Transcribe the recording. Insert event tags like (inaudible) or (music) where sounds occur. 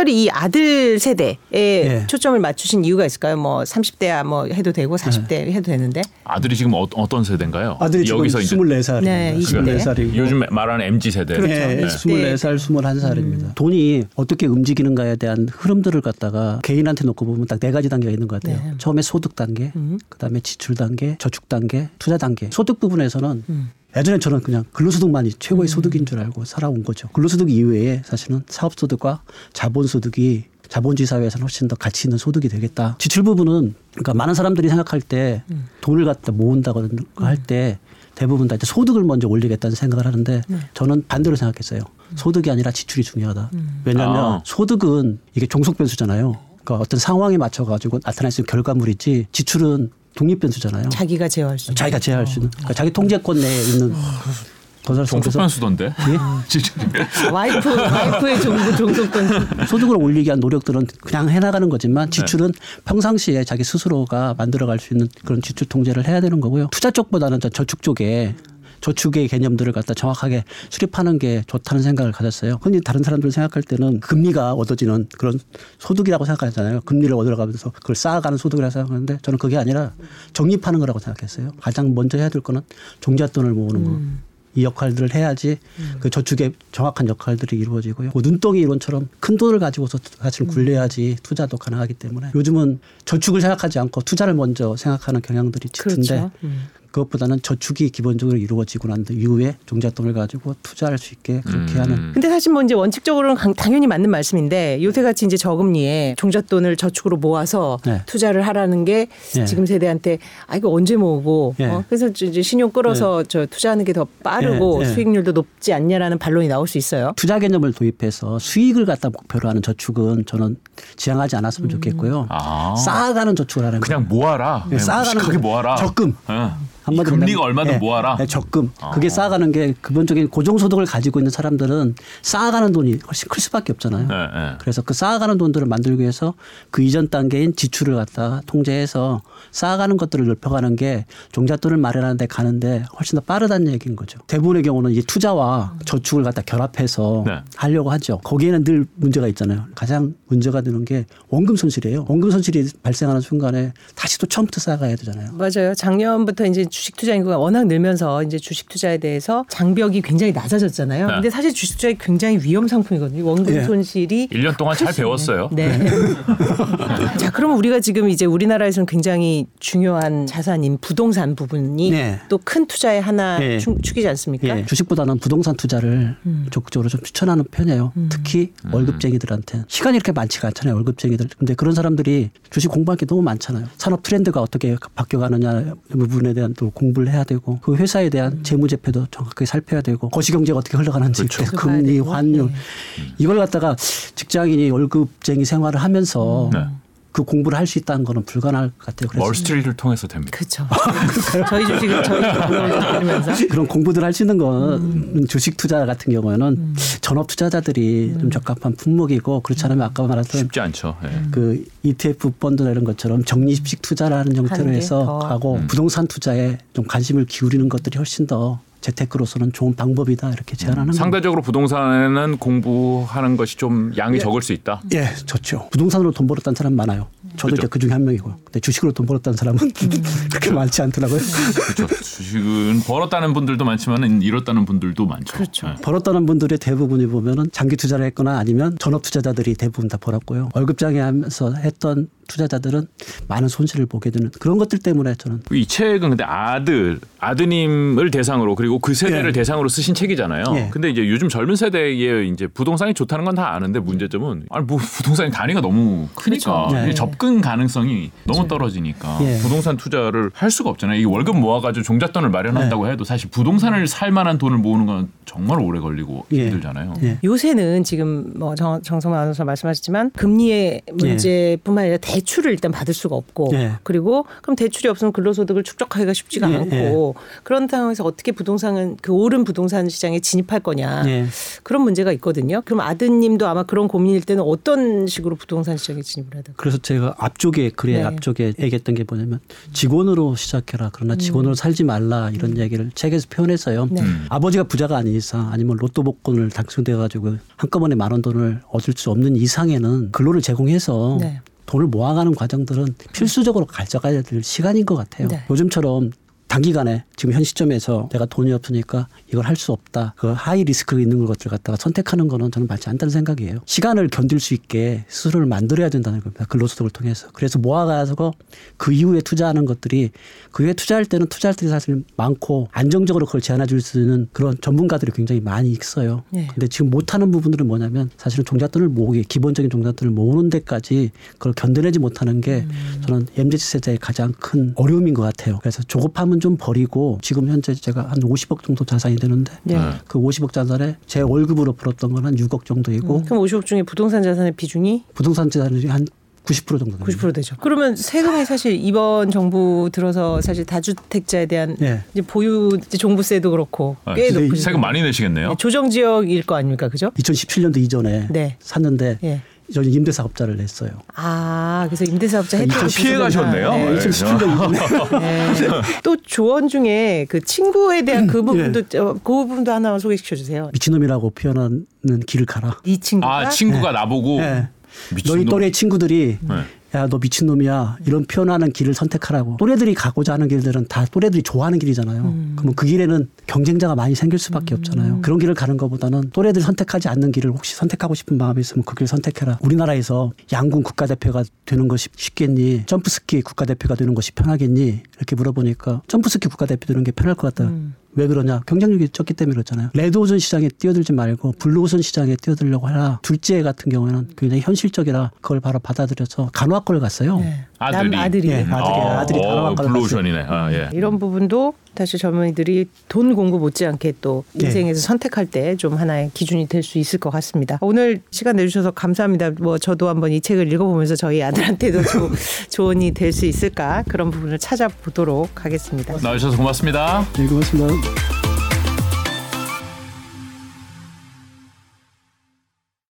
특별히 이 아들 세대에 예. 초점을 맞추신 이유가 있을까요? 뭐 30대야 뭐 해도 되고 40대 네. 해도 되는데 아들이 지금 어, 떤 세대인가요? 아들이 여기서 지금 24살. 네, 24살이고 요즘 말하는 MZ 세대. 그렇죠. 네, 24살, 21살입니다. 음. 돈이 어떻게 움직이는가에 대한 흐름들을 갖다가 개인한테 놓고 보면 딱 네 가지 단계가 있는 것 같아요. 네. 처음에 소득 단계, 음. 그다음에 지출 단계, 저축 단계, 투자 단계. 소득 부분에서는 음. 예전에 저는 그냥 근로소득만이 최고의 음. 소득인 줄 알고 살아온 거죠. 근로소득 이외에 사실은 사업소득과 자본소득이 자본주의 사회에서는 훨씬 더 가치 있는 소득이 되겠다. 지출 부분은 그러니까 많은 사람들이 생각할 때 음. 돈을 갖다 모은다고 음. 할때 대부분 다 이제 소득을 먼저 올리겠다는 생각을 하는데 네. 저는 반대로 생각했어요. 음. 소득이 아니라 지출이 중요하다. 음. 왜냐하면 아. 소득은 이게 종속 변수잖아요. 그러니까 어떤 상황에 맞춰 가지고 나타날 수 있는 결과물이지 지출은 독립 변수잖아요. 자기가 제어할 수 있는. 자기가 제어할 수 있는. 그러니까 자기 통제권 내에 있는 종속 변수던데. 예? (laughs) 와이프 와이프의 종속 종속 변수. 소득을 올리기 위한 노력들은 그냥 해나가는 거지만 네. 지출은 네. 평상시에 자기 스스로가 만들어갈 수 있는 그런 지출 통제를 해야 되는 거고요. 투자 쪽보다는 저축 쪽에 저축의 개념들을 갖다 정확하게 수립하는 게 좋다는 생각을 가졌어요. 흔히 다른 사람들 생각할 때는 금리가 얻어지는 그런 소득이라고 생각하잖아요. 금리를 얻어가면서 그걸 쌓아가는 소득이라고 생각하는데 저는 그게 아니라 적립하는 거라고 생각했어요. 가장 먼저 해야 될 거는 종잣돈을 모으는 거. 음. 이 역할들을 해야지 음. 그 저축의 정확한 역할들이 이루어지고요. 뭐 눈덩이 이론처럼 큰 돈을 가지고서 사실 음. 굴려야지 투자도 가능하기 때문에 요즘은 저축을 생각하지 않고 투자를 먼저 생각하는 경향들이 짙은데 그렇죠. 음. 그것보다는 저축이 기본적으로 이루어지고 난 이후에 종잣돈을 가지고 투자할 수 있게 그렇게 음. 하는. 근데 사실 뭐 이제 원칙적으로는 당연히 맞는 말씀인데 요새같이 이제 저금리에 종잣돈을 저축으로 모아서 네. 투자를 하라는 게 네. 지금 세대한테 아 이거 언제 모으고 네. 어? 그래서 이제 신용 끌어서 네. 저 투자하는 게 더 빠르고 네. 네. 수익률도 높지 않냐라는 반론이 나올 수 있어요. 투자 개념을 도입해서 수익을 갖다 목표로 하는 저축은 저는 지향하지 않았으면 음. 좋겠고요. 아. 쌓아가는 저축을 하는 그냥 모아라. 쌓아가는 모아라. 적금. 한마디로 금리가 얼마든 네, 모아라. 네, 적금. 어. 그게 쌓아가는 게 기본적인 고정소득을 가지고 있는 사람들은 쌓아가는 돈이 훨씬 클 수밖에 없잖아요. 네, 네. 그래서 그 쌓아가는 돈들을 만들기 위해서 그 이전 단계인 지출을 갖다가 통제해서 쌓아가는 것들을 넓혀가는 게 종잣돈을 마련하는 데 가는데 훨씬 더 빠르다는 얘기인 거죠. 대부분의 경우는 이 투자와 저축을 갖다 결합해서 네. 하려고 하죠. 거기에는 늘 문제가 있잖아요. 가장 문제가 되는 게 원금 손실이에요. 원금 손실이 발생하는 순간에 다시 또 처음부터 쌓아가야 되잖아요. 맞아요. 작년부터 이제 주식 투자 인구가 워낙 늘면서 이제 주식 투자에 대해서 장벽이 굉장히 낮아졌잖아요. 네. 근데 사실 주식 투자가 굉장히 위험 상품이거든요. 원금 네. 손실이 1년 동안 잘 배웠어요. 네. 네. (laughs) 자, 그러면 우리가 지금 이제 우리나라에서는 굉장히 중요한 자산인 부동산 부분이 네. 또큰 투자의 하나 네. 축이지 않습니까? 네. 주식보다는 부동산 투자를 음. 적극적으로 좀 추천하는 편이에요. 음. 특히 음. 월급쟁이들한테 시간이 이렇게 많지가 않잖아요. 월급쟁이들. 근데 그런 사람들이 주식 공부할 게 너무 많잖아요. 산업 트렌드가 어떻게 바뀌어가느냐 부분에 대한 또 공부를 해야 되고 그 회사에 대한 음. 재무제표도 정확하게 살펴야 되고 거시경제가 어떻게 흘러가는지 그렇죠. 금리, 환율 네. 이걸 갖다가 직장인이 월급쟁이 생활을 하면서 음. 네. 그 공부를 할 수 있다는 거는 불가능할 것 같아요. 그래서 월스트리트를 통해서 됩니다. 그렇죠. (laughs) 저희 주식을 저희 들으면서 그런 공부들 할 수 있는 건 음. 주식 투자 같은 경우에는 음. 전업 투자자들이 음. 좀 적합한 품목이고 그렇지 않으면 아까 말했던 쉽지 않죠. 네. 그 ETF 펀드나 이런 것처럼 적립식 투자라는 형태로 해서 가고 음. 부동산 투자에 좀 관심을 기울이는 것들이 훨씬 더 재테크로서는 좋은 방법이다 이렇게 제안하는 음, 상대적으로 부동산에는 공부하는 것이 좀 양이 예, 적을 수 있다. 예, 좋죠. 부동산으로 돈 벌었다는 사람 많아요. 저도 그렇죠. 이제 그 중에 한 명이고. 근데 주식으로 돈 벌었다는 사람은 음. (laughs) 그렇게 많지 않더라고요. 그렇죠. 주식은 벌었다는 분들도 많지만 잃었다는 분들도 많죠. 그렇죠. 네. 벌었다는 분들의 대부분이 보면은 장기 투자를 했거나 아니면 전업 투자자들이 대부분 다 벌었고요. 월급장에 하면서 했던 투자자들은 많은 손실을 보게 되는 그런 것들 때문에 저는 이 책은 근데 아들 아드님을 대상으로 그리고 그 세대를 예. 대상으로 쓰신 책이잖아요. 예. 근데 이제 요즘 젊은 세대에 이제 부동산이 좋다는 건 다 아는데 문제점은 아니 뭐 부동산이 단위가 너무 크니까 그렇죠. 예. 접근 가능성이 너무 떨어지니까 예. 부동산 투자를 할 수가 없잖아요. 이 월급 모아가지고 종잣돈을 마련한다고 예. 해도 사실 부동산을 살 만한 돈을 모으는 건 정말 오래 걸리고 예. 힘들잖아요. 요새는 지금 뭐 정, 정성만 아나운서 말씀하셨지만 금리의 문제뿐만 아니라 대 대출을 일단 받을 수가 없고 네. 그리고 그럼 대출이 없으면 근로소득을 축적하기가 쉽지가 네. 않고 그런 상황에서 어떻게 부동산은 그 오른 부동산 시장에 진입할 거냐 그런 문제가 있거든요. 그럼 아드님도 아마 그런 고민일 때는 어떤 식으로 부동산 시장에 진입을 하다. 그래서 제가 앞쪽에 글에 네. 앞쪽에 얘기했던 게 뭐냐면 직원으로 시작해라. 그러나 음. 직원으로 살지 말라 이런 음. 얘기를 책에서 표현했어요. 네. 음. 아버지가 부자가 아닌 이상 아니면 로또 복권을 당첨돼 가지고 한꺼번에 많은 돈을 얻을 수 없는 이상에는 근로를 제공해서 네. 돈을 모아가는 과정들은 필수적으로 가져가야 될 시간인 것 같아요. 네. 요즘처럼 단기간에 지금 현 시점에서 내가 돈이 없으니까 이걸 할 수 없다. 그 high risk 있는 것들 갖다가 선택하는 거는 저는 맞지 않다는 생각이에요. 시간을 견딜 수 있게 스스로를 만들어야 된다는 겁니다. 근로소득을 통해서. 그래서 모아가서 그 이후에 투자하는 것들이 그 이후에 투자할 때는 투자할 때 사실 많고 안정적으로 그걸 제한해 줄 수 있는 그런 전문가들이 굉장히 많이 있어요. 네. 근데 지금 못하는 부분들은 뭐냐면 사실은 종잣돈을 모으기 기본적인 종잣돈을 모으는 데까지 그걸 견뎌내지 못하는 게 음. 저는 MZ 세대의 가장 큰 어려움인 것 같아요. 그래서 조급함은 좀 버리고 지금 현재 제가 한 50억 정도 자산이 되는데 네. 그 50억 자산에 제 월급으로 벌었던 건 한 6억 정도이고 음, 그럼 50억 중에 부동산 자산의 비중이 부동산 자산이 한90% 정도. 90% 되죠. 그러면 세금이 사실 이번 정부 들어서 사실 다주택자에 대한 네. 이제 보유 이제 종부세도 그렇고 아, 꽤 높은 세금 많이 내시겠네요. 네, 조정 지역일 거 아닙니까, 그죠? 2017년도 이전에 네. 샀는데 네. 저는 임대사업자를 냈어요. 아, 그래서 임대사업자 혜택 피해 가셨네요. 네. 2017년 네. 또 조언 중에 그 친구에 대한 그 부분도 네. 그 부분도 하나 소개시켜 주세요. 미친놈이라고 표현하는 길을 가라. 이 친구가 아, 친구가 네. 나보고 네. 너희 또래 친구들이 네. 야 너 미친놈이야. 이런 표현하는 길을 선택하라고. 또래들이 가고자 하는 길들은 다 또래들이 좋아하는 길이잖아요. 음. 그러면 그 길에는 경쟁자가 많이 생길 수밖에 음. 없잖아요. 그런 길을 가는 것보다는 또래들이 선택하지 않는 길을 혹시 선택하고 싶은 마음이 있으면 그 길을 선택해라. 우리나라에서 양궁 국가대표가 되는 것이 쉽겠니? 점프스키 국가대표가 되는 것이 편하겠니? 이렇게 물어보니까 점프스키 국가대표 되는 게 편할 것 같다. 음. 왜 그러냐? 경쟁력이 적기 때문에 그렇잖아요. 레드오션 시장에 뛰어들지 말고 블루오션 시장에 뛰어들려고 하라. 둘째 같은 경우에는 굉장히 현실적이라 그걸 바로 받아들여서 간호학과를 갔어요. 네. 아들이 아들이 예, 아들이 아, 아들이 간호학과를 블루오션이네. 아, 예. 이런 부분도 사실 젊은이들이 돈 공부 못지않게 또 네. 인생에서 네. 선택할 때 좀 하나의 기준이 될 수 있을 것 같습니다. 오늘 시간 내주셔서 감사합니다. 뭐 저도 한번 이 책을 읽어보면서 저희 아들한테도 조, (laughs) 조언이 될 수 있을까 그런 부분을 찾아보도록 하겠습니다. 나와주셔서 고맙습니다. 네, 고맙습니다.